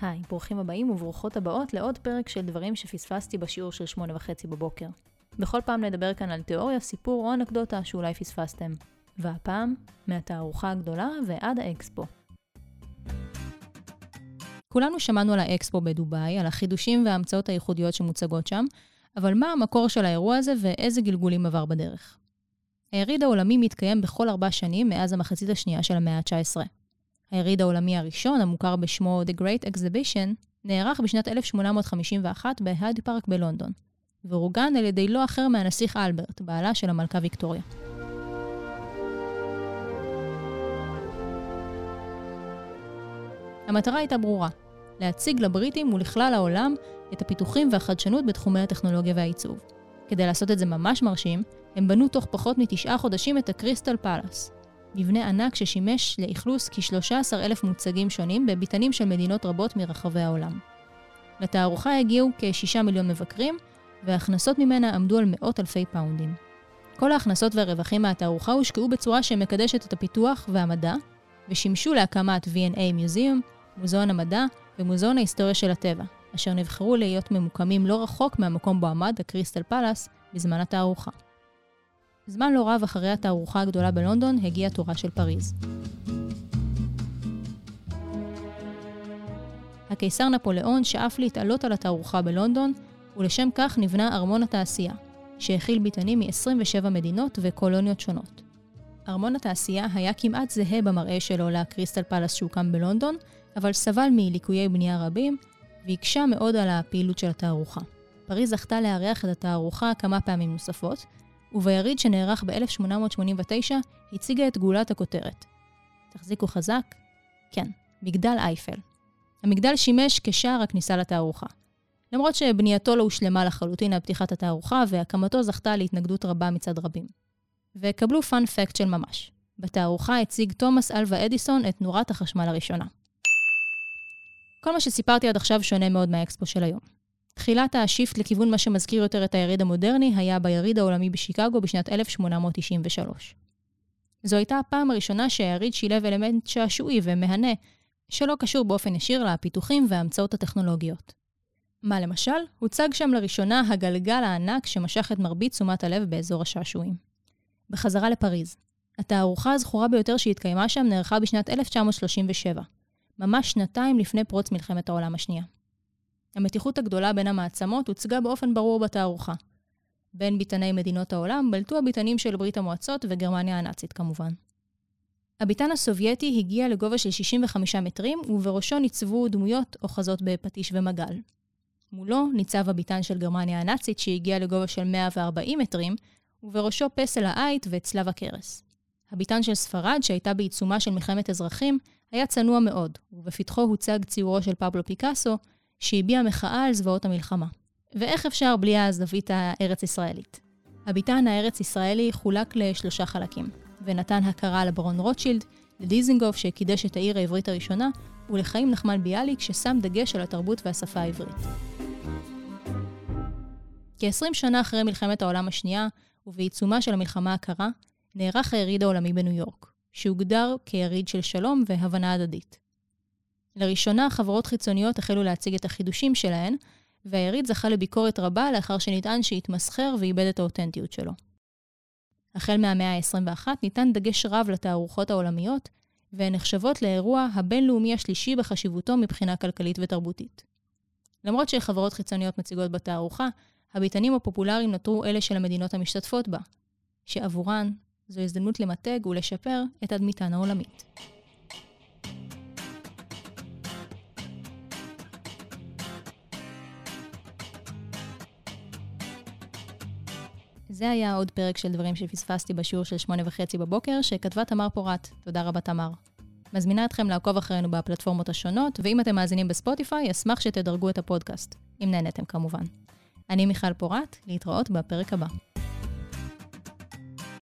היי, ברוכים הבאים וברוכות הבאות לעוד פרק של דברים שפספסתי בשיעור של שמונה וחצי בבוקר. בכל פעם נדבר כאן על תיאוריה, סיפור או אנקדוטה שאולי פספסתם. והפעם, מהתערוכה הגדולה ועד האקספו. כולנו שמענו על האקספו בדובאי, על החידושים וההמצאות הייחודיות שמוצגות שם, אבל מה המקור של האירוע הזה ואיזה גלגולים עבר בדרך? היריד העולמי מתקיים בכל ארבע שנים מאז המחצית השנייה של המאה ה-19. היריד העולמי הראשון, המוכר בשמו The Great Exhibition, נערך בשנת 1851 בהייד פארק בלונדון, ואורגן על ידי לא אחר מהנסיך אלברט, בעלה של המלכה ויקטוריה. המטרה הייתה ברורה, להציג לבריטים ולכלל העולם את הפיתוחים והחדשנות בתחומי הטכנולוגיה והעיצוב. כדי לעשות את זה ממש מרשים, הם בנו תוך פחות מתשעה חודשים את הקריסטל פאלאס, מבנה ענק ששימש לאכלוס כ-13 אלף מוצגים שונים בביתנים של מדינות רבות מרחבי העולם. לתערוכה הגיעו כ-6 מיליון מבקרים, וההכנסות ממנה עמדו על מאות אלפי פאונדים. כל ההכנסות והרווחים מהתערוכה הושקעו בצורה שמקדשת את הפיתוח והמדע, ושימשו להקמת V&A Museum, מוזיאון המדע ומוזיאון ההיסטוריה של הטבע, אשר נבחרו להיות ממוקמים לא רחוק מהמקום בו עמד הקריסטל פלאס בזמן התערוכה. זמן לא רב אחרי התערוכה הגדולה בלונדון הגיע תורה של פריז. הקיסר נפוליאון שאף להתעלות על התערוכה בלונדון, ולשם כך נבנה ארמון התעשייה, שהכיל ביתנים מ-27 מדינות וקולוניות שונות. ארמון התעשייה היה כמעט זהה במראה שלו לקריסטל פלאס שהוקם בלונדון, אבל סבל מליקויי בנייה רבים, והקשה מאוד על הפעילות של התערוכה. פריז זכתה לארח את התערוכה כמה פעמים נוספות, וביריד שנערך ב-1889 הציגה את גאולת הכותרת. תחזיקו חזק? כן, מגדל אייפל. המגדל שימש כשער הכניסה לתערוכה. למרות שבנייתו לא הושלמה לחלוטין על פתיחת התערוכה, והקמתו זכתה להתנגדות רבה מצד רבים. וקבלו פאנ פקט של ממש. בתערוכה הציג תומאס אלווה אדיסון את נורת החשמל הראשונה. כל מה שסיפרתי עד עכשיו שונה מאוד מהאקספו של היום. תחילת השיפט לכיוון מה שמזכיר יותר את היריד המודרני היה ביריד העולמי בשיקגו בשנת 1893. זו הייתה הפעם הראשונה שהיריד שילב אלמנט שעשועי ומהנה, שלא קשור באופן ישיר לפיתוחים וההמצאות הטכנולוגיות. מה למשל? הוצג שם לראשונה הגלגל הענק שמשך את מרבית תשומת הלב באזור השעשועים. בחזרה לפריז. התערוכה הזכורה ביותר שהתקיימה שם נערכה בשנת 1937, ממש שנתיים לפני פרוץ מלחמת העולם השנייה. המתיחות הגדולה בין המעצמות הוצגה באופן ברור בתערוכה. בין ביתני מדינות העולם בלטו הביתנים של ברית המועצות וגרמניה הנאצית כמובן. הביתן הסובייטי הגיע לגובה של 65 מטרים, ובראשו ניצבו דמויות אוחזות בפטיש ומגל. מולו ניצב הביתן של גרמניה הנאצית שהגיע לגובה של 140 מטרים, ובראשו פסל העית וצלב הקרס. הביתן של ספרד, שהייתה בעיצומה של מלחמת אזרחים, היה צנוע מאוד, ובפתחו הוצג ציורו של פבלו פיקאסו, שהביע מחאה על זוועות המלחמה. ואיך אפשר בלי הזווית הארץ-ישראלית? הביתן הארץ-ישראלי חולק לשלושה חלקים, ונתן הכרה לברון רוטשילד, לדיזינגוף שקידש את העיר העברית הראשונה, ולחיים נחמן ביאליק ששם דגש על התרבות והשפה העברית. כ-20 שנה אחרי מלחמת העולם השנייה, ובעיצומה של המלחמה הקרה, נערך היריד העולמי בניו יורק, שהוגדר כיריד של שלום והבנה הדדית. לראשונה חברות חיצוניות החלו להציג את החידושים שלהן, והיריד זכה לביקורת רבה לאחר שנטען שהתמסחר ואיבד את האותנטיות שלו. החל מהמאה ה-21 ניתן דגש רב לתערוכות העולמיות, והן נחשבות לאירוע הבינלאומי השלישי בחשיבותו מבחינה כלכלית ותרבותית. למרות שחברות חיצוניות מציגות בתערוכה, הביתנים הפופולריים נותרו אלה של המדינות המשתתפות בה, שעבורן זו הזדמנות למתג ולשפר את תדמיתן העולמית. זה היה עוד פרק של דברים שפספסתי בשיעור של שמונה וחצי בבוקר, שכתבה תמר פורת. תודה רבה, תמר. מזמינה אתכם לעקוב אחרינו בפלטפורמות השונות, ואם אתם מאזינים בספוטיפיי, אשמח שתדרגו את הפודקאסט, אם נהניתם כמובן. אני מיכל פורת, להתראות בפרק הבא.